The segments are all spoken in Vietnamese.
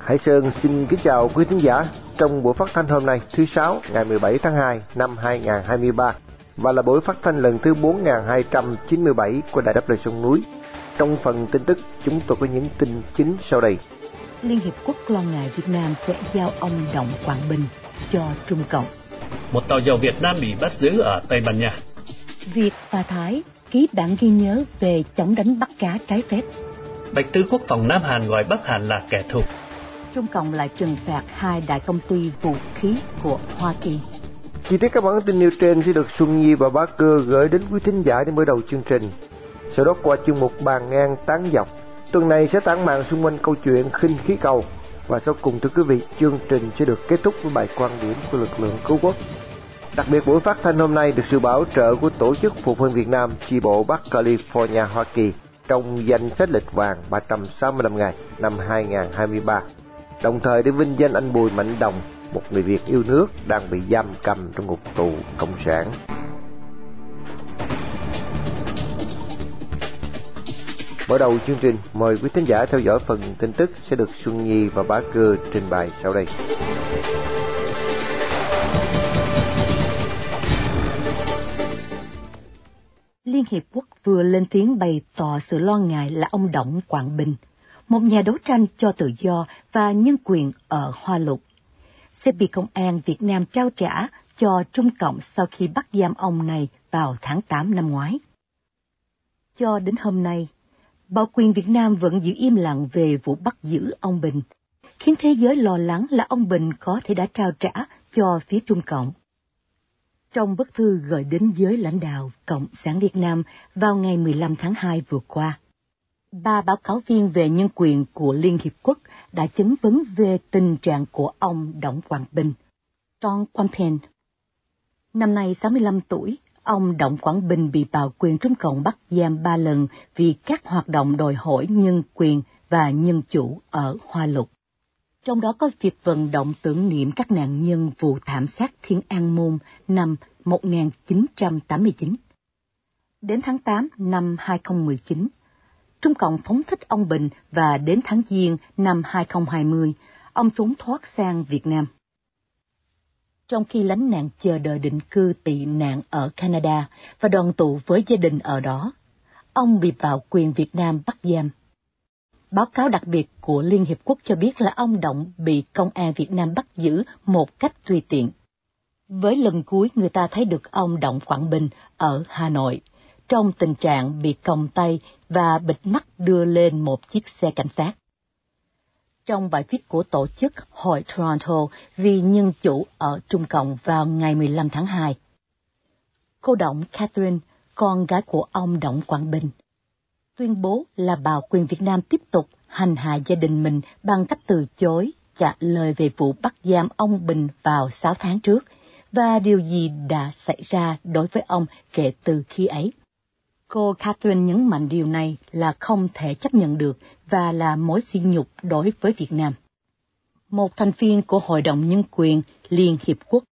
Hải Sơn xin kính chào quý thính giả trong buổi phát thanh hôm nay thứ sáu ngày 17 tháng 2 năm 2023 và là buổi phát thanh lần thứ 4297 của Đài Đáp Lời Sông Núi. Trong phần tin tức, chúng tôi có những tin chính sau đây. Liên Hiệp Quốc lo ngại Việt Nam sẽ giao ông Động Quảng Bình cho Trung Cộng. Một tàu dầu Việt Nam bị bắt giữ ở Tây Ban Nha. Việt và Thái ký bản ghi nhớ về chống đánh bắt cá trái phép. Bạch Tư Quốc phòng Nam Hàn gọi Bắc Hàn là kẻ thù. Trung Cộng lại trừng phạt hai đại công ty vũ khí của Hoa Kỳ. Chi tiết các bản tin nêu trên sẽ được Xuân Nhi và Bá Cơ gửi đến quý thính giả để mở đầu chương trình. Sau đó qua chương mục bàn ngang tán dọc, tuần này sẽ tản mạn xung quanh câu chuyện khinh khí cầu. Và sau cùng thưa quý vị, chương trình sẽ được kết thúc với bài quan điểm của lực lượng cứu quốc. Đặc biệt buổi phát thanh hôm nay được sự bảo trợ của Tổ chức Phục huynh Việt Nam chi bộ Bắc California, Hoa Kỳ trong danh sách lịch vàng 365 ngày năm 2023 đồng thời để vinh danh anh Bùi Mạnh Đồng, một người Việt yêu nước đang bị giam cầm trong ngục tù cộng sản. Mở đầu chương trình, mời quý thính giả theo dõi phần tin tức sẽ được Xuân Nhi và Bá Cơ trình bày sau đây. Liên Hiệp Quốc vừa lên tiếng bày tỏ sự lo ngại là ông Đổng Quảng Bình – một nhà đấu tranh cho tự do và nhân quyền ở Hoa Lục, sẽ bị công an Việt Nam trao trả cho Trung Cộng sau khi bắt giam ông này vào tháng 8 năm ngoái. Cho đến hôm nay, Bảo quyền Việt Nam vẫn giữ im lặng về vụ bắt giữ ông Bình, khiến thế giới lo lắng là ông Bình có thể đã trao trả cho phía Trung Cộng. Trong bức thư gửi đến giới lãnh đạo Cộng sản Việt Nam vào ngày 15 tháng 2 vừa qua, ba báo cáo viên về nhân quyền của Liên Hiệp Quốc đã chứng vấn về tình trạng của ông Đổng Quang Bình. John Quampen Năm nay 65 tuổi, ông Đổng Quảng Bình bị bạo quyền Trung Cộng bắt giam ba lần vì các hoạt động đòi hỏi nhân quyền và nhân chủ ở Hoa Lục. Trong đó có việc vận động tưởng niệm các nạn nhân vụ thảm sát Thiên An Môn năm 1989. Đến tháng 8 năm 2019, Trung Cộng phóng thích ông Bình và đến tháng Giêng năm 2020, ông trốn thoát sang Việt Nam. Trong khi lánh nạn chờ đợi định cư tị nạn ở Canada và đoàn tụ với gia đình ở đó, ông bị bạo quyền Việt Nam bắt giam. Báo cáo đặc biệt của Liên Hiệp Quốc cho biết là ông Động bị công an Việt Nam bắt giữ một cách tùy tiện. Với lần cuối người ta thấy được ông Động Quảng Bình ở Hà Nội trong tình trạng bị còng tay và bịt mắt đưa lên một chiếc xe cảnh sát. Trong bài viết của tổ chức Hội Toronto vì Nhân chủ ở Trung Cộng vào ngày 15 tháng 2, cô Động Catherine, con gái của ông Động Quảng Bình, tuyên bố là bảo quyền Việt Nam tiếp tục hành hạ gia đình mình bằng cách từ chối trả lời về vụ bắt giam ông Bình vào 6 tháng trước và điều gì đã xảy ra đối với ông kể từ khi ấy. Cô Catherine nhấn mạnh điều này là không thể chấp nhận được và là mối sỉ nhục đối với Việt Nam. Một thành viên của Hội đồng Nhân quyền Liên Hiệp Quốc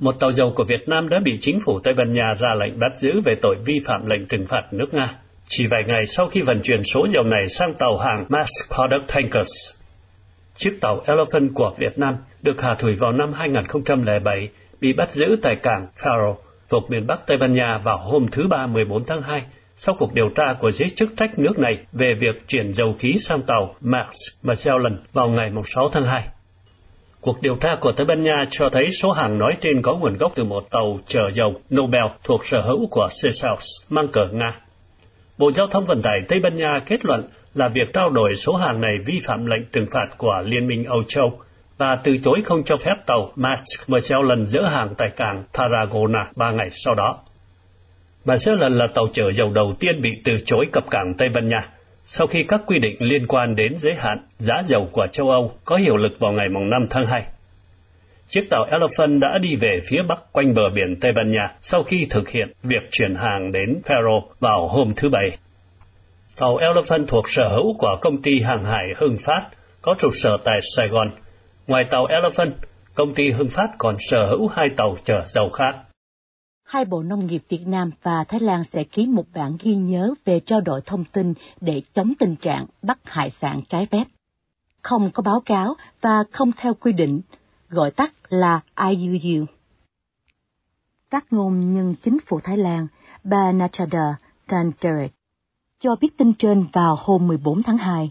một tàu dầu của Việt Nam đã bị chính phủ Tây Ban Nha ra lệnh bắt giữ về tội vi phạm lệnh trừng phạt nước Nga, chỉ vài ngày sau khi vận chuyển số dầu này sang tàu hàng Mass Product Tankers. Chiếc tàu Elephant của Việt Nam được hạ thủy vào năm 2007 bị bắt giữ tại cảng Faro thuộc miền Bắc Tây Ban Nha vào hôm thứ Ba 14 tháng 2, sau cuộc điều tra của giới chức trách nước này về việc chuyển dầu khí sang tàu Max Magellan vào ngày 6 tháng 2. Cuộc điều tra của Tây Ban Nha cho thấy số hàng nói trên có nguồn gốc từ một tàu chở dầu Nobel thuộc sở hữu của Seychelles mang cờ Nga. Bộ Giao thông Vận tải Tây Ban Nha kết luận là việc trao đổi số hàng này vi phạm lệnh trừng phạt của Liên minh Âu Châu và từ chối không cho phép tàu Maersk Magellan dỡ hàng tại cảng Tarragona ba ngày sau đó. Magellan là tàu chở dầu đầu tiên bị từ chối cập cảng Tây Ban Nha sau khi các quy định liên quan đến giới hạn giá dầu của châu Âu có hiệu lực vào ngày 5 tháng 2. Chiếc tàu Elephant đã đi về phía bắc quanh bờ biển Tây Ban Nha sau khi thực hiện việc chuyển hàng đến Faro vào hôm thứ Bảy. Tàu Elephant thuộc sở hữu của công ty hàng hải Hưng Phát, có trụ sở tại Sài Gòn. Ngoài tàu Elephant, công ty Hưng Phát còn sở hữu hai tàu chở dầu khác. Hai Bộ Nông nghiệp Việt Nam và Thái Lan sẽ ký một bản ghi nhớ về trao đổi thông tin để chống tình trạng bắt hải sản trái phép. Không có báo cáo và không theo quy định, gọi tắt là IUU. Các ngôn nhân chính phủ Thái Lan, bà Nachada Tanderek, cho biết tin trên vào hôm 14 tháng 2.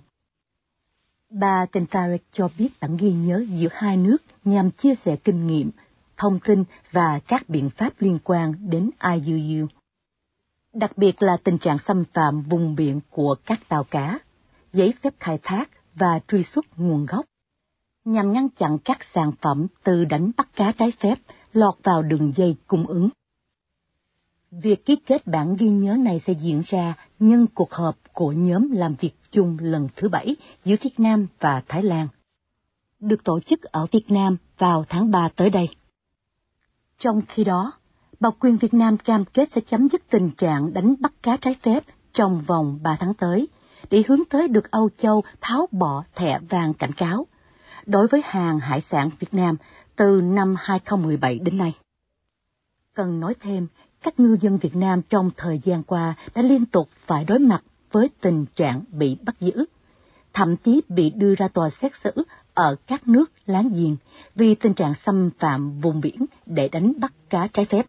Bà Tanderek cho biết bản ghi nhớ giữa hai nước nhằm chia sẻ kinh nghiệm, thông tin và các biện pháp liên quan đến IUU. Đặc biệt là tình trạng xâm phạm vùng biển của các tàu cá, giấy phép khai thác và truy xuất nguồn gốc nhằm ngăn chặn các sản phẩm từ đánh bắt cá trái phép lọt vào đường dây cung ứng. Việc ký kết bản ghi nhớ này sẽ diễn ra nhân cuộc họp của nhóm làm việc chung lần thứ bảy giữa Việt Nam và Thái Lan, được tổ chức ở Việt Nam vào tháng 3 tới đây. Trong khi đó, Bảo quyền Việt Nam cam kết sẽ chấm dứt tình trạng đánh bắt cá trái phép trong vòng 3 tháng tới, để hướng tới được Âu Châu tháo bỏ thẻ vàng cảnh cáo đối với hàng hải sản Việt Nam từ năm 2017 đến nay. Cần nói thêm, các ngư dân Việt Nam trong thời gian qua đã liên tục phải đối mặt với tình trạng bị bắt giữ, thậm chí bị đưa ra tòa xét xử ở các nước láng giềng vì tình trạng xâm phạm vùng biển để đánh bắt cá trái phép.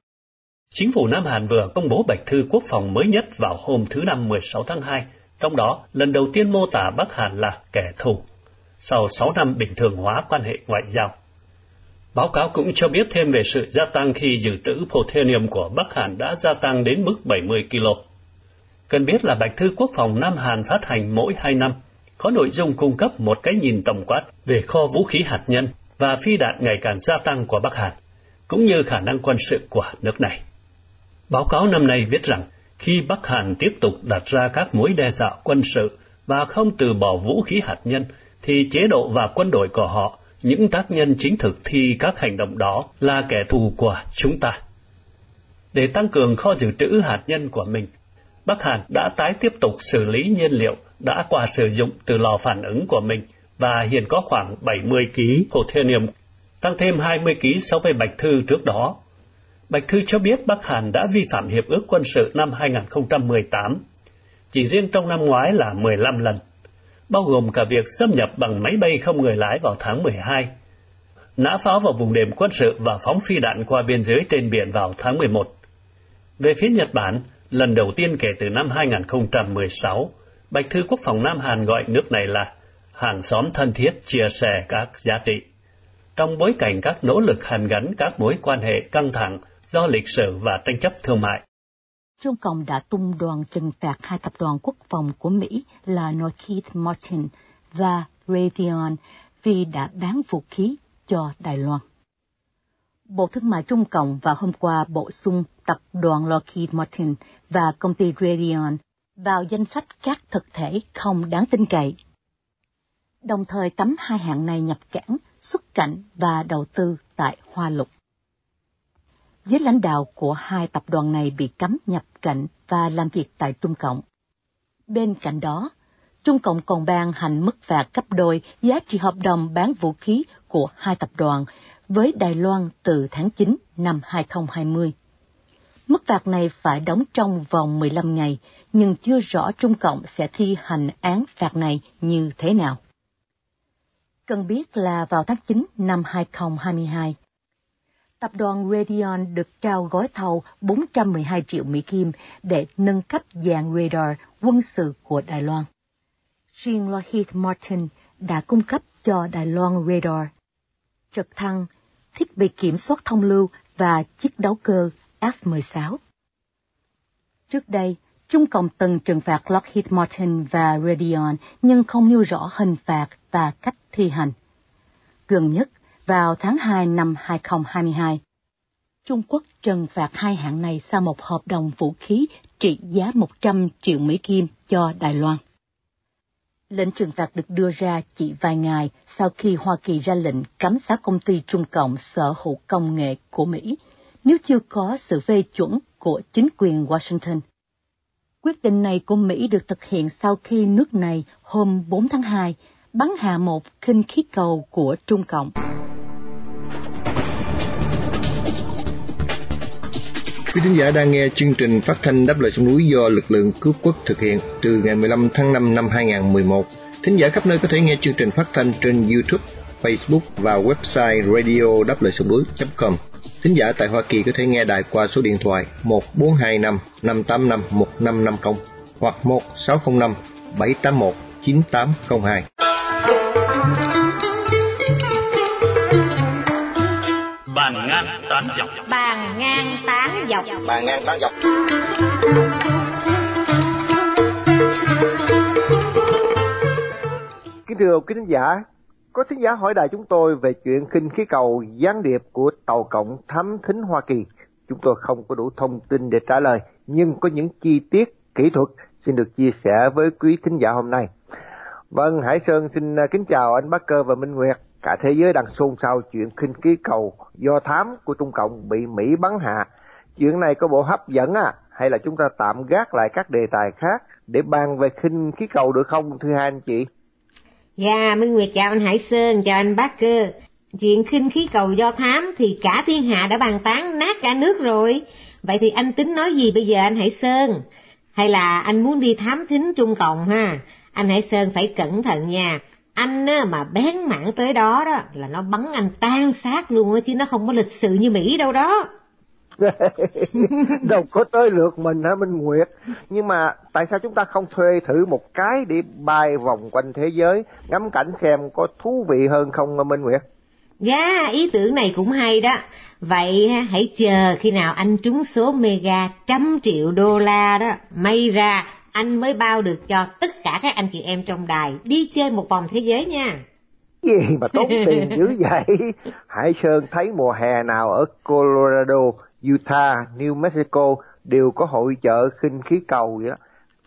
Chính phủ Nam Hàn vừa công bố bạch thư quốc phòng mới nhất vào hôm thứ Năm 16 tháng 2, trong đó lần đầu tiên mô tả Bắc Hàn là kẻ thù sau 6 năm bình thường hóa quan hệ ngoại giao. Báo cáo cũng cho biết thêm về sự gia tăng khi dự trữ plutonium của Bắc Hàn đã gia tăng đến mức 70 kg. Cần biết là Bạch Thư Quốc phòng Nam Hàn phát hành mỗi 2 năm, có nội dung cung cấp một cái nhìn tổng quát về kho vũ khí hạt nhân và phi đạn ngày càng gia tăng của Bắc Hàn, cũng như khả năng quân sự của nước này. Báo cáo năm nay viết rằng, khi Bắc Hàn tiếp tục đặt ra các mối đe dọa quân sự và không từ bỏ vũ khí hạt nhân, thì chế độ và quân đội của họ, những tác nhân chính thực thi các hành động đó là kẻ thù của chúng ta. Để tăng cường kho dự trữ hạt nhân của mình, Bắc Hàn đã tái tiếp tục xử lý nhiên liệu đã qua sử dụng từ lò phản ứng của mình và hiện có khoảng 70 kg plutonium, tăng thêm 20 kg so với Bạch Thư trước đó. Bạch Thư cho biết Bắc Hàn đã vi phạm hiệp ước quân sự năm 2018, chỉ riêng trong năm ngoái là 15 lần bao gồm cả việc xâm nhập bằng máy bay không người lái vào tháng 12, nã pháo vào vùng đệm quân sự và phóng phi đạn qua biên giới trên biển vào tháng 11. Về phía Nhật Bản, lần đầu tiên kể từ năm 2016, Bạch Thư Quốc phòng Nam Hàn gọi nước này là hàng xóm thân thiết chia sẻ các giá trị. Trong bối cảnh các nỗ lực hàn gắn các mối quan hệ căng thẳng do lịch sử và tranh chấp thương mại, Trung Cộng đã tung đoàn trừng phạt hai tập đoàn quốc phòng của Mỹ là Lockheed Martin và Raytheon vì đã bán vũ khí cho Đài Loan. Bộ Thương mại Trung Cộng vào hôm qua bổ sung tập đoàn Lockheed Martin và công ty Raytheon vào danh sách các thực thể không đáng tin cậy. Đồng thời cấm hai hãng này nhập cảng, xuất cảnh và đầu tư tại Hoa Lục với lãnh đạo của hai tập đoàn này bị cấm nhập cảnh và làm việc tại Trung Cộng. Bên cạnh đó, Trung Cộng còn ban hành mức phạt cấp đôi giá trị hợp đồng bán vũ khí của hai tập đoàn với Đài Loan từ tháng 9 năm 2020. Mức phạt này phải đóng trong vòng 15 ngày, nhưng chưa rõ Trung Cộng sẽ thi hành án phạt này như thế nào. Cần biết là vào tháng 9 năm 2022, tập đoàn Raytheon được trao gói thầu 412 triệu Mỹ Kim để nâng cấp dạng radar quân sự của Đài Loan. Riêng Lockheed Martin đã cung cấp cho Đài Loan radar, trực thăng, thiết bị kiểm soát thông lưu và chiếc đấu cơ F-16. Trước đây, Trung Cộng từng trừng phạt Lockheed Martin và Raytheon nhưng không nêu rõ hình phạt và cách thi hành. Gần nhất, vào tháng 2 năm 2022. Trung Quốc trừng phạt hai hãng này sau một hợp đồng vũ khí trị giá 100 triệu Mỹ Kim cho Đài Loan. Lệnh trừng phạt được đưa ra chỉ vài ngày sau khi Hoa Kỳ ra lệnh cấm sát công ty Trung Cộng sở hữu công nghệ của Mỹ nếu chưa có sự phê chuẩn của chính quyền Washington. Quyết định này của Mỹ được thực hiện sau khi nước này hôm 4 tháng 2 bắn hạ một khinh khí cầu của Trung Cộng. Quý thính giả đang nghe chương trình phát thanh đáp lời sông núi do lực lượng cứu quốc thực hiện từ ngày 15 tháng 5 năm 2011. Thính giả khắp nơi có thể nghe chương trình phát thanh trên YouTube, Facebook và website radio đáp lời sông núi.com. Thính giả tại Hoa Kỳ có thể nghe đài qua số điện thoại 1425 585 1550 hoặc 1605 781 9802. Bàn ngang tán dọc Bàn ngang tán dọc Bàn ngang tán dọc Kính thưa quý thính giả, có thính giả hỏi đài chúng tôi về chuyện khinh khí cầu gián điệp của tàu cộng thám thính Hoa Kỳ. Chúng tôi không có đủ thông tin để trả lời, nhưng có những chi tiết kỹ thuật xin được chia sẻ với quý thính giả hôm nay. Vâng, Hải Sơn xin kính chào anh Bắc Cơ và Minh Nguyệt. Cả thế giới đang xôn xao chuyện khinh khí cầu do thám của Trung Cộng bị Mỹ bắn hạ. Chuyện này có bộ hấp dẫn à? Hay là chúng ta tạm gác lại các đề tài khác để bàn về khinh khí cầu được không thưa hai anh chị? Dạ, Minh Nguyệt chào anh Hải Sơn, chào anh Bác Cơ. Chuyện khinh khí cầu do thám thì cả thiên hạ đã bàn tán nát cả nước rồi. Vậy thì anh tính nói gì bây giờ anh Hải Sơn? Hay là anh muốn đi thám thính Trung Cộng ha? Anh Hải Sơn phải cẩn thận nha. Anh á, mà bén mảng tới đó đó là nó bắn anh tan xác luôn á chứ nó không có lịch sự như Mỹ đâu đó. đâu có tới lượt mình hả Minh Nguyệt nhưng mà tại sao chúng ta không thuê thử một cái để bay vòng quanh thế giới ngắm cảnh xem có thú vị hơn không Minh Nguyệt Dạ, ý tưởng này cũng hay đó. Vậy hãy chờ khi nào anh trúng số mega trăm triệu đô la đó, may ra anh mới bao được cho tất cả các anh chị em trong đài đi chơi một vòng thế giới nha. gì mà tốn tiền dữ vậy. Hải Sơn thấy mùa hè nào ở Colorado Utah New Mexico đều có hội chợ khinh khí cầu vậy đó.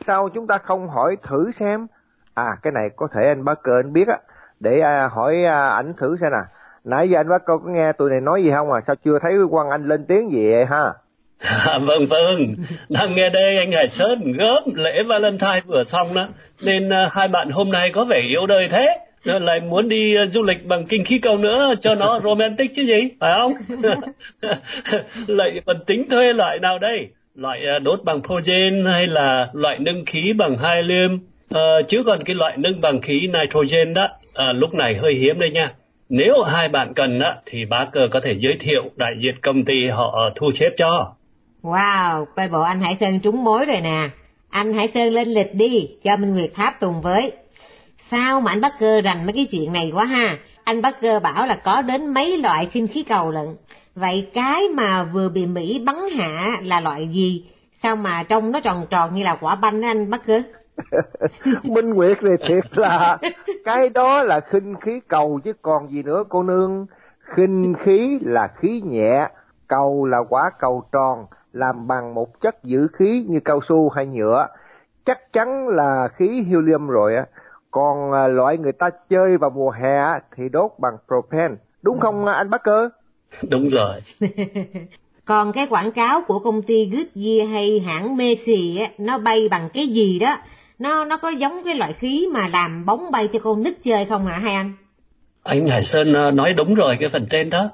Sao chúng ta không hỏi thử xem? À cái này có thể anh bác cơ anh biết á. Để à, hỏi à, ảnh thử xem nè. Nãy giờ anh bác cơ có nghe tụi này nói gì không à? Sao chưa thấy quan anh lên tiếng gì vậy ha? À, vâng vâng, đang nghe đây anh Hải Sơn gớm lễ Valentine vừa xong đó, nên uh, hai bạn hôm nay có vẻ yếu đời thế, Rồi lại muốn đi uh, du lịch bằng kinh khí cầu nữa cho nó romantic chứ gì, phải không? lại còn tính thuê loại nào đây? Loại uh, đốt bằng progen hay là loại nâng khí bằng helium? Uh, chứ còn cái loại nâng bằng khí nitrogen đó, uh, lúc này hơi hiếm đây nha. Nếu hai bạn cần á, thì bác cơ có thể giới thiệu đại diện công ty họ thu xếp cho. Wow, coi bộ anh Hải Sơn trúng mối rồi nè. Anh Hải Sơn lên lịch đi, cho Minh Nguyệt Tháp tùng với. Sao mà anh Bắc Cơ rành mấy cái chuyện này quá ha? Anh Bắc Cơ bảo là có đến mấy loại khinh khí cầu lận. Vậy cái mà vừa bị Mỹ bắn hạ là loại gì? Sao mà trông nó tròn tròn như là quả banh đó anh Bắc Cơ? Minh Nguyệt này thiệt là cái đó là khinh khí cầu chứ còn gì nữa cô nương khinh khí là khí nhẹ cầu là quả cầu tròn làm bằng một chất giữ khí như cao su hay nhựa chắc chắn là khí helium rồi á còn à, loại người ta chơi vào mùa hè thì đốt bằng propane đúng không anh Bắc Cơ Đúng rồi. Còn cái quảng cáo của công ty Goodyear hay hãng Macy á, nó bay bằng cái gì đó? Nó nó có giống cái loại khí mà làm bóng bay cho con nít chơi không hả hai anh? Anh Hải Sơn ờ, nói đúng rồi cái phần trên đó.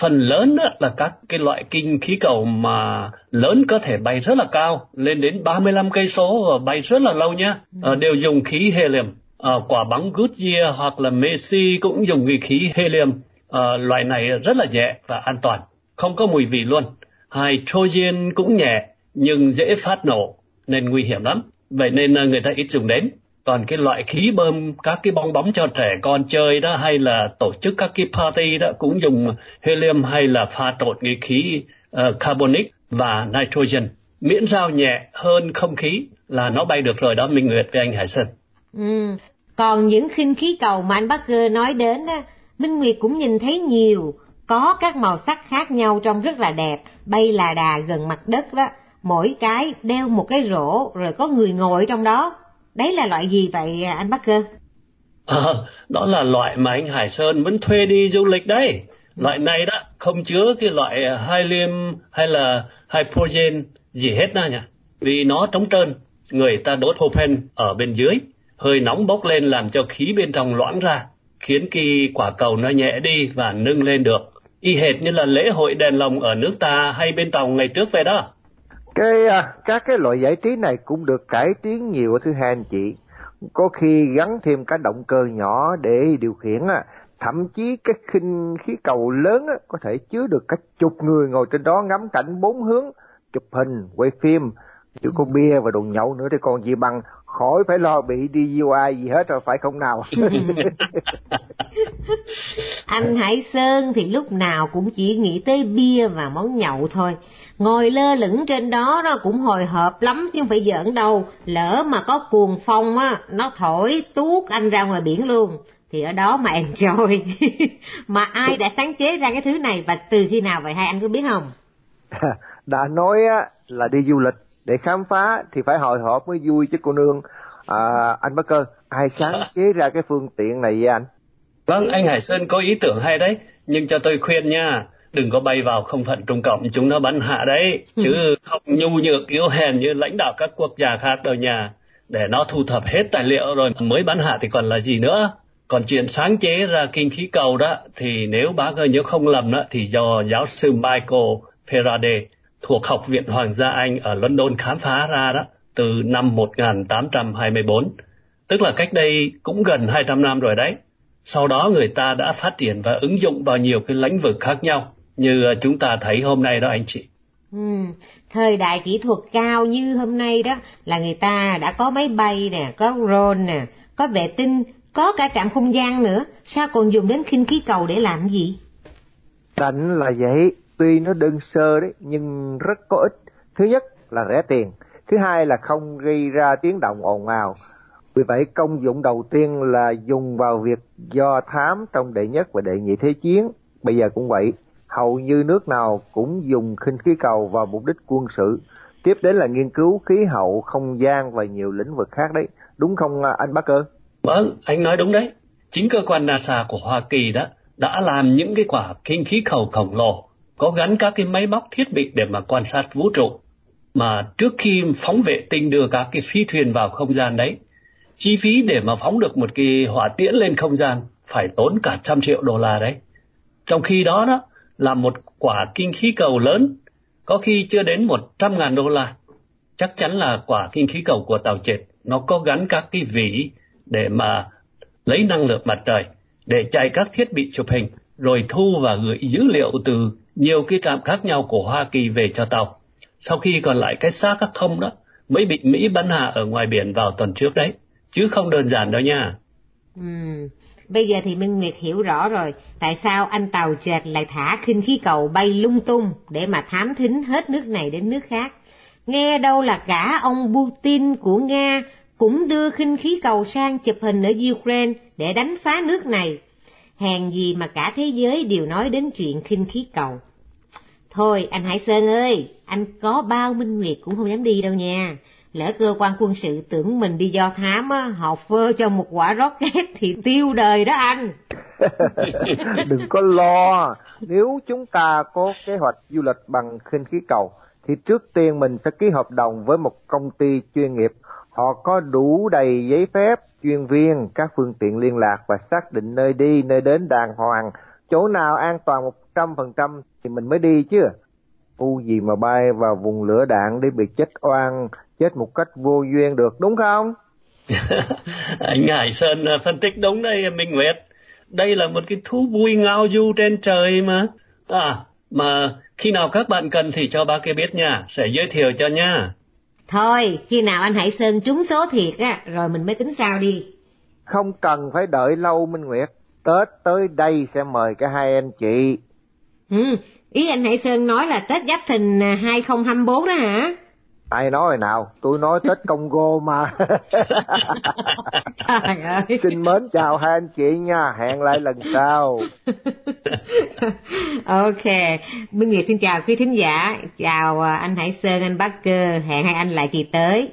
Phần lớn là các cái loại kinh khí cầu mà lớn có thể bay rất là cao, lên đến 35 cây số và bay rất là lâu nhá. Ờ, đều dùng khí helium. Ờ, quả bóng Goodyear hoặc là Macy cũng dùng cái khí helium. Ờ, loại này rất là nhẹ và an toàn, không có mùi vị luôn. Hydrogen cũng nhẹ nhưng dễ phát nổ nên nguy hiểm lắm. Vậy nên người ta ít dùng đến. Còn cái loại khí bơm các cái bong bóng cho trẻ con chơi đó hay là tổ chức các cái party đó cũng dùng helium hay là pha trộn cái khí uh, carbonic và nitrogen. Miễn sao nhẹ hơn không khí là nó bay được rồi đó Minh Nguyệt với anh Hải Sơn. Ừ. Còn những khinh khí cầu mà anh Bắc Cơ nói đến á, Minh Nguyệt cũng nhìn thấy nhiều. có các màu sắc khác nhau trông rất là đẹp, bay là đà gần mặt đất đó, mỗi cái đeo một cái rổ rồi có người ngồi trong đó. Đấy là loại gì vậy à, anh Parker? À, đó là loại mà anh Hải Sơn vẫn thuê đi du lịch đấy. Loại này đó không chứa cái loại helium hay là hydrogen gì hết nha nhỉ. Vì nó trống trơn, người ta đốt propane ở bên dưới, hơi nóng bốc lên làm cho khí bên trong loãng ra, khiến cái quả cầu nó nhẹ đi và nâng lên được. Y hệt như là lễ hội đèn lồng ở nước ta hay bên tàu ngày trước vậy đó. Cái à, các cái loại giải trí này cũng được cải tiến nhiều thứ hai anh chị. Có khi gắn thêm cả động cơ nhỏ để điều khiển á, thậm chí cái khinh khí cầu lớn á, có thể chứa được cả chục người ngồi trên đó ngắm cảnh bốn hướng, chụp hình, quay phim, chứ có bia và đồ nhậu nữa thì còn gì bằng. Khỏi phải lo bị DUI gì hết rồi phải không nào? Anh Hải Sơn thì lúc nào cũng chỉ nghĩ tới bia và món nhậu thôi ngồi lơ lửng trên đó nó cũng hồi hộp lắm chứ không phải giỡn đâu. Lỡ mà có cuồng phong á nó thổi tuốt anh ra ngoài biển luôn. Thì ở đó mà enjoy. Mà ai đã sáng chế ra cái thứ này và từ khi nào vậy? Hai anh có biết không? Đã nói á là đi du lịch. Để khám phá thì phải hồi hộp mới vui chứ cô nương. À, anh Bắc Cơ ai sáng chế ra cái phương tiện này vậy anh? Vâng anh Hải Sơn có ý tưởng hay đấy. Nhưng cho tôi khuyên nha đừng có bay vào không phận trung cộng chúng nó bắn hạ đấy. Chứ không nhu nhược yếu hèn như lãnh đạo các quốc gia khác đâu nhà để nó thu thập hết tài liệu rồi mới bắn hạ thì còn là gì nữa? Còn chuyện sáng chế ra kinh khí cầu đó thì nếu bác ơi nhớ không lầm đó thì do giáo sư Michael Faraday thuộc Học viện Hoàng gia Anh ở London khám phá ra đó từ năm 1824, tức là cách đây cũng gần 200 năm rồi đấy. Sau đó người ta đã phát triển và ứng dụng vào nhiều cái lĩnh vực khác nhau như chúng ta thấy hôm nay đó anh chị. Ừ, thời đại kỹ thuật cao như hôm nay đó là người ta đã có máy bay nè, có drone nè, có vệ tinh, có cả trạm không gian nữa, sao còn dùng đến khinh khí cầu để làm gì? Đành là vậy, tuy nó đơn sơ đấy nhưng rất có ích. Thứ nhất là rẻ tiền, thứ hai là không gây ra tiếng động ồn ào. Vì vậy công dụng đầu tiên là dùng vào việc do thám trong đệ nhất và đệ nhị thế chiến. Bây giờ cũng vậy, hầu như nước nào cũng dùng khinh khí cầu vào mục đích quân sự. Tiếp đến là nghiên cứu khí hậu, không gian và nhiều lĩnh vực khác đấy. Đúng không à, anh bác Cơ? Vâng, anh nói đúng đấy. Chính cơ quan NASA của Hoa Kỳ đó đã làm những cái quả kinh khí cầu khổng lồ có gắn các cái máy móc thiết bị để mà quan sát vũ trụ. Mà trước khi phóng vệ tinh đưa các cái phi thuyền vào không gian đấy, chi phí để mà phóng được một cái hỏa tiễn lên không gian phải tốn cả trăm triệu đô la đấy. Trong khi đó đó là một quả kinh khí cầu lớn, có khi chưa đến một trăm ngàn đô la. Chắc chắn là quả kinh khí cầu của tàu trệt nó có gắn các cái vỉ để mà lấy năng lượng mặt trời để chạy các thiết bị chụp hình rồi thu và gửi dữ liệu từ nhiều cái trạm khác nhau của Hoa Kỳ về cho tàu. Sau khi còn lại cái xác các thông đó mới bị Mỹ bắn hạ ở ngoài biển vào tuần trước đấy, chứ không đơn giản đâu nha. Ừ, bây giờ thì Minh Nguyệt hiểu rõ rồi, tại sao anh tàu trệt lại thả khinh khí cầu bay lung tung để mà thám thính hết nước này đến nước khác. Nghe đâu là cả ông Putin của Nga cũng đưa khinh khí cầu sang chụp hình ở Ukraine để đánh phá nước này. Hèn gì mà cả thế giới đều nói đến chuyện khinh khí cầu. Thôi, anh Hải Sơn ơi, anh có bao minh nguyệt cũng không dám đi đâu nha. Lỡ cơ quan quân sự tưởng mình đi do thám á, học phơ cho một quả rocket thì tiêu đời đó anh. Đừng có lo, nếu chúng ta có kế hoạch du lịch bằng khinh khí cầu, thì trước tiên mình sẽ ký hợp đồng với một công ty chuyên nghiệp. Họ có đủ đầy giấy phép, chuyên viên, các phương tiện liên lạc và xác định nơi đi, nơi đến đàng hoàng. Chỗ nào an toàn một trăm phần trăm thì mình mới đi chứ. U gì mà bay vào vùng lửa đạn để bị chết oan, chết một cách vô duyên được, đúng không? Anh Hải Sơn à, phân tích đúng đây Minh Nguyệt. Đây là một cái thú vui ngao du trên trời mà. À, mà khi nào các bạn cần thì cho ba kia biết nha, sẽ giới thiệu cho nha. Thôi, khi nào anh Hải Sơn trúng số thiệt á, rồi mình mới tính sao đi. Không cần phải đợi lâu Minh Nguyệt. Tết tới đây sẽ mời cả hai anh chị. Ừ, ý anh Hải Sơn nói là Tết Giáp Thìn 2024 đó hả? Ai nói rồi nào, tôi nói Tết Congo mà. Xin mến chào hai anh chị nha, hẹn lại lần sau. ok, Minh Nguyệt xin chào quý thính giả, chào à, anh Hải Sơn, anh Bắc Cơ, hẹn hai anh lại kỳ tới.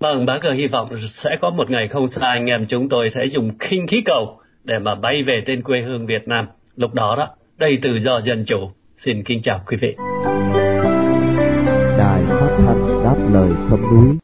Vâng, bác cơ hy vọng sẽ có một ngày không xa anh em chúng tôi sẽ dùng khinh khí cầu để mà bay về trên quê hương Việt Nam. Lúc đó đó, đầy tự do dân chủ. Xin kính chào quý vị. Đài đáp lời sông núi.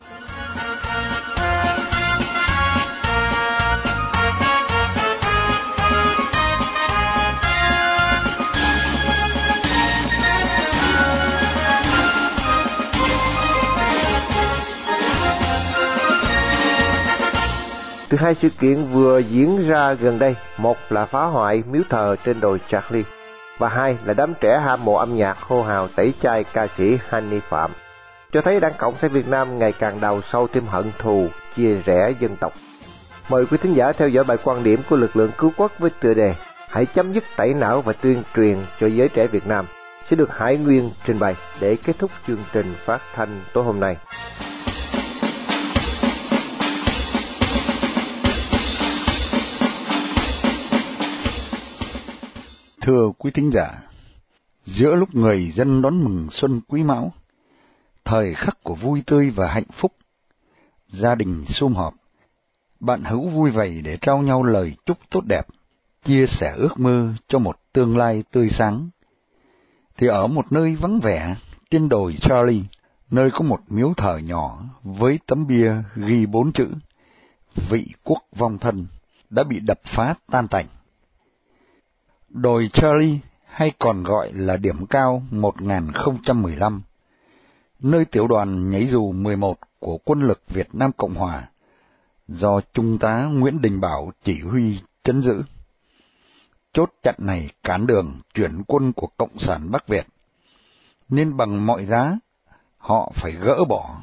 Từ hai sự kiện vừa diễn ra gần đây, một là phá hoại miếu thờ trên đồi Charlie, và hai là đám trẻ ham mộ âm nhạc hô hào tẩy chay ca sĩ Hanni Phạm, cho thấy Đảng Cộng sản Việt Nam ngày càng đào sâu thêm hận thù, chia rẽ dân tộc. Mời quý thính giả theo dõi bài quan điểm của lực lượng cứu quốc với tựa đề Hãy chấm dứt tẩy não và tuyên truyền cho giới trẻ Việt Nam sẽ được Hải Nguyên trình bày để kết thúc chương trình phát thanh tối hôm nay. Thưa quý thính giả, giữa lúc người dân đón mừng xuân quý mão, thời khắc của vui tươi và hạnh phúc, gia đình sum họp, bạn hữu vui vầy để trao nhau lời chúc tốt đẹp, chia sẻ ước mơ cho một tương lai tươi sáng. Thì ở một nơi vắng vẻ trên đồi Charlie, nơi có một miếu thờ nhỏ với tấm bia ghi bốn chữ Vị quốc vong thân đã bị đập phá tan tành. Đồi Charlie hay còn gọi là điểm cao 1015, nơi tiểu đoàn nhảy dù 11 của quân lực Việt Nam Cộng Hòa, do Trung tá Nguyễn Đình Bảo chỉ huy chấn giữ. Chốt chặn này cản đường chuyển quân của Cộng sản Bắc Việt, nên bằng mọi giá họ phải gỡ bỏ.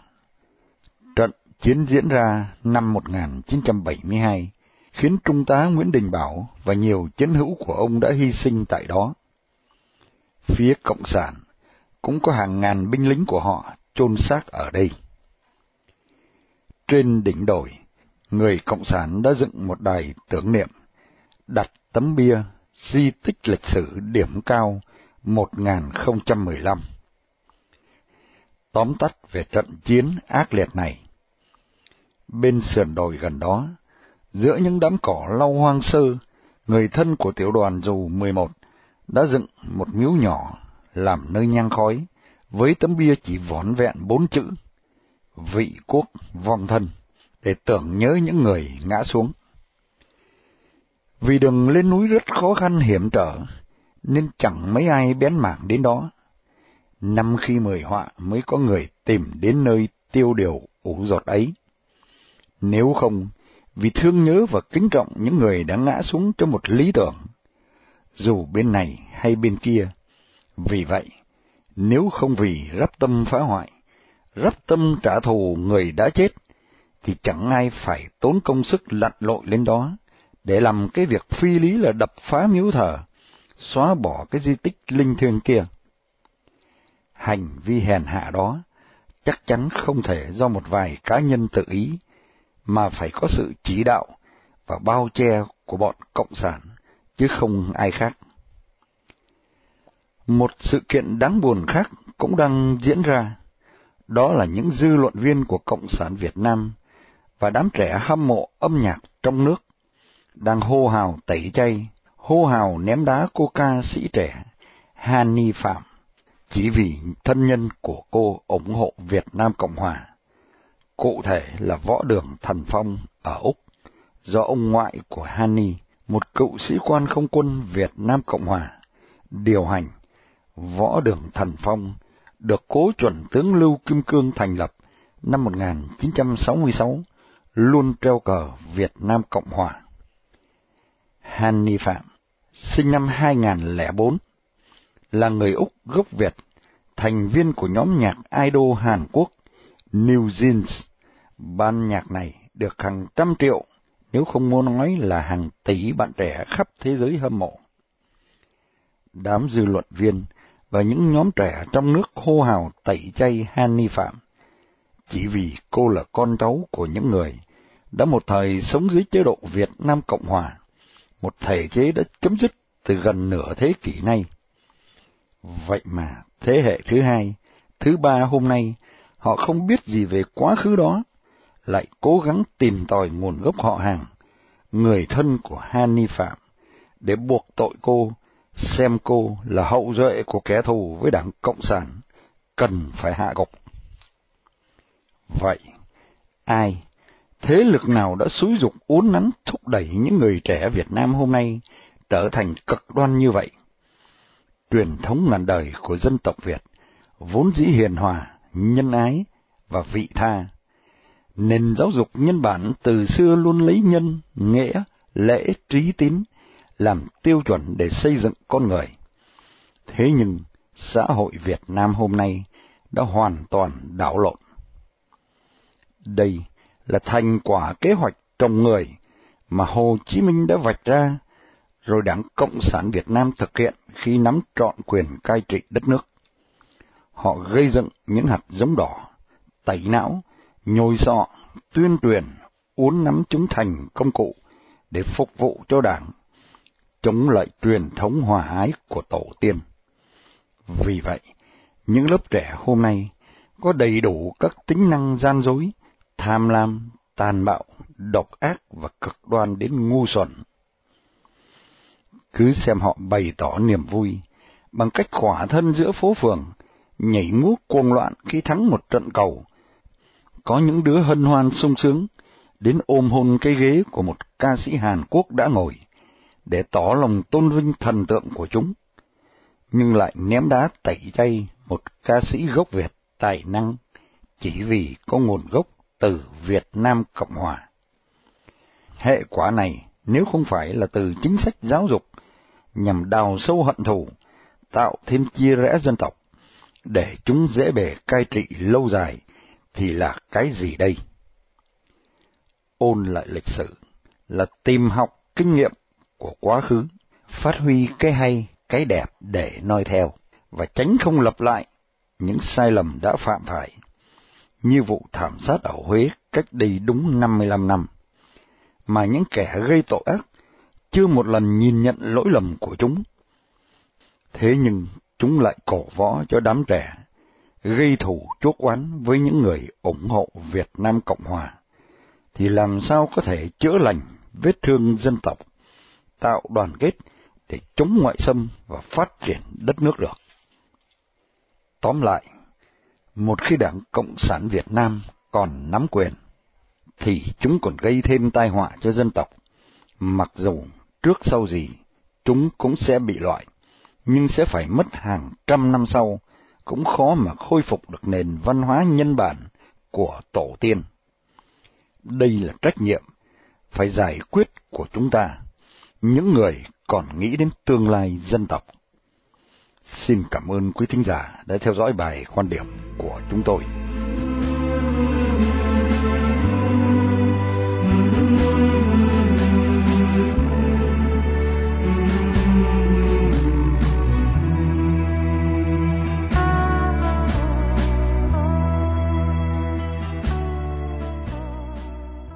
Trận chiến diễn ra năm 1972 khiến Trung tá Nguyễn Đình Bảo và nhiều chiến hữu của ông đã hy sinh tại đó. Phía Cộng sản cũng có hàng ngàn binh lính của họ chôn xác ở đây. Trên đỉnh đồi, người Cộng sản đã dựng một đài tưởng niệm, đặt tấm bia di tích lịch sử điểm cao 1015. Tóm tắt về trận chiến ác liệt này. Bên sườn đồi gần đó, giữa những đám cỏ lau hoang sơ, người thân của tiểu đoàn dù 11 đã dựng một miếu nhỏ làm nơi nhang khói, với tấm bia chỉ vỏn vẹn bốn chữ, vị quốc vong thân, để tưởng nhớ những người ngã xuống. Vì đường lên núi rất khó khăn hiểm trở, nên chẳng mấy ai bén mảng đến đó. Năm khi mười họa mới có người tìm đến nơi tiêu điều ủ giọt ấy. Nếu không, vì thương nhớ và kính trọng những người đã ngã xuống cho một lý tưởng, dù bên này hay bên kia. Vì vậy, nếu không vì rắp tâm phá hoại, rắp tâm trả thù người đã chết, thì chẳng ai phải tốn công sức lặn lội lên đó để làm cái việc phi lý là đập phá miếu thờ, xóa bỏ cái di tích linh thiêng kia. Hành vi hèn hạ đó chắc chắn không thể do một vài cá nhân tự ý, mà phải có sự chỉ đạo và bao che của bọn Cộng sản, chứ không ai khác. Một sự kiện đáng buồn khác cũng đang diễn ra, đó là những dư luận viên của Cộng sản Việt Nam và đám trẻ hâm mộ âm nhạc trong nước đang hô hào tẩy chay, hô hào ném đá cô ca sĩ trẻ Hani Phạm chỉ vì thân nhân của cô ủng hộ Việt Nam Cộng Hòa. Cụ thể là võ đường Thần Phong ở Úc, do ông ngoại của Hani, một cựu sĩ quan không quân Việt Nam Cộng Hòa, điều hành võ đường Thần Phong được cố chuẩn tướng Lưu Kim Cương thành lập năm 1966, luôn treo cờ Việt Nam Cộng Hòa. han ni Phạm, sinh năm 2004, là người Úc gốc Việt, thành viên của nhóm nhạc idol Hàn Quốc New Jeans. Ban nhạc này được hàng trăm triệu, nếu không muốn nói là hàng tỷ bạn trẻ khắp thế giới hâm mộ. Đám dư luận viên và những nhóm trẻ trong nước hô hào tẩy chay Hany Phạm, chỉ vì cô là con cháu của những người đã một thời sống dưới chế độ Việt Nam Cộng Hòa, một thể chế đã chấm dứt từ gần nửa thế kỷ nay. Vậy mà thế hệ thứ hai, thứ ba hôm nay, họ không biết gì về quá khứ đó, lại cố gắng tìm tòi nguồn gốc họ hàng, người thân của Hani Phạm, để buộc tội cô, xem cô là hậu duệ của kẻ thù với đảng Cộng sản, cần phải hạ gục. Vậy, ai, thế lực nào đã xúi dục uốn nắn thúc đẩy những người trẻ Việt Nam hôm nay trở thành cực đoan như vậy? Truyền thống ngàn đời của dân tộc Việt, vốn dĩ hiền hòa, nhân ái và vị tha. Nền giáo dục nhân bản từ xưa luôn lấy nhân, nghĩa, lễ, trí tín làm tiêu chuẩn để xây dựng con người. Thế nhưng, xã hội Việt Nam hôm nay đã hoàn toàn đảo lộn. Đây là thành quả kế hoạch trồng người mà Hồ Chí Minh đã vạch ra, rồi Đảng Cộng sản Việt Nam thực hiện khi nắm trọn quyền cai trị đất nước. Họ gây dựng những hạt giống đỏ, tẩy não, nhồi sọ, tuyên truyền, uốn nắm chúng thành công cụ để phục vụ cho Đảng, chống lại truyền thống hòa ái của tổ tiên. Vì vậy, những lớp trẻ hôm nay có đầy đủ các tính năng gian dối, tham lam, tàn bạo, độc ác và cực đoan đến ngu xuẩn. Cứ xem họ bày tỏ niềm vui, bằng cách khỏa thân giữa phố phường, nhảy múa cuồng loạn khi thắng một trận cầu. Có những đứa hân hoan sung sướng, đến ôm hôn cái ghế của một ca sĩ Hàn Quốc đã ngồi, để tỏ lòng tôn vinh thần tượng của chúng, nhưng lại ném đá tẩy chay một ca sĩ gốc Việt tài năng chỉ vì có nguồn gốc từ Việt Nam Cộng Hòa. Hệ quả này nếu không phải là từ chính sách giáo dục nhằm đào sâu hận thù, tạo thêm chia rẽ dân tộc, để chúng dễ bề cai trị lâu dài, thì là cái gì đây? Ôn lại lịch sử là tìm học kinh nghiệm của quá khứ, phát huy cái hay, cái đẹp để noi theo, và tránh không lặp lại những sai lầm đã phạm phải, như vụ thảm sát ở Huế cách đây đúng 55 năm, mà những kẻ gây tội ác chưa một lần nhìn nhận lỗi lầm của chúng. Thế nhưng chúng lại cổ võ cho đám trẻ, gây thù chuốc oán với những người ủng hộ Việt Nam Cộng Hòa, thì làm sao có thể chữa lành vết thương dân tộc, tạo đoàn kết để chống ngoại xâm và phát triển đất nước được. Tóm lại, một khi Đảng Cộng sản Việt Nam còn nắm quyền, thì chúng còn gây thêm tai họa cho dân tộc, mặc dù trước sau gì chúng cũng sẽ bị loại, nhưng sẽ phải mất hàng trăm năm sau, cũng khó mà khôi phục được nền văn hóa nhân bản của tổ tiên. Đây là trách nhiệm phải giải quyết của chúng ta, những người còn nghĩ đến tương lai dân tộc. Xin cảm ơn quý thính giả đã theo dõi bài quan điểm của chúng tôi.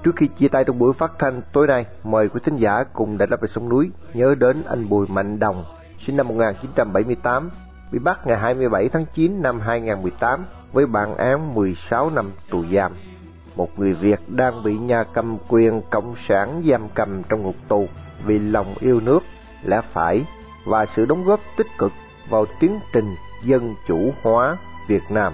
Trước khi chia tay trong buổi phát thanh tối nay, mời quý thính giả cùng Đại đáp về sông núi nhớ đến anh Bùi Mạnh Đồng, sinh năm 1978, bị bắt ngày 27 tháng 9 năm 2018 với bản án 16 năm tù giam. Một người Việt đang bị nhà cầm quyền cộng sản giam cầm trong ngục tù vì lòng yêu nước, lẽ phải và sự đóng góp tích cực vào tiến trình dân chủ hóa Việt Nam.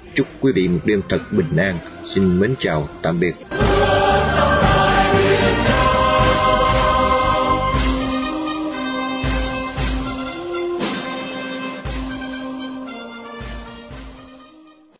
Chúc quý vị một đêm thật bình an. Xin mến chào, tạm biệt.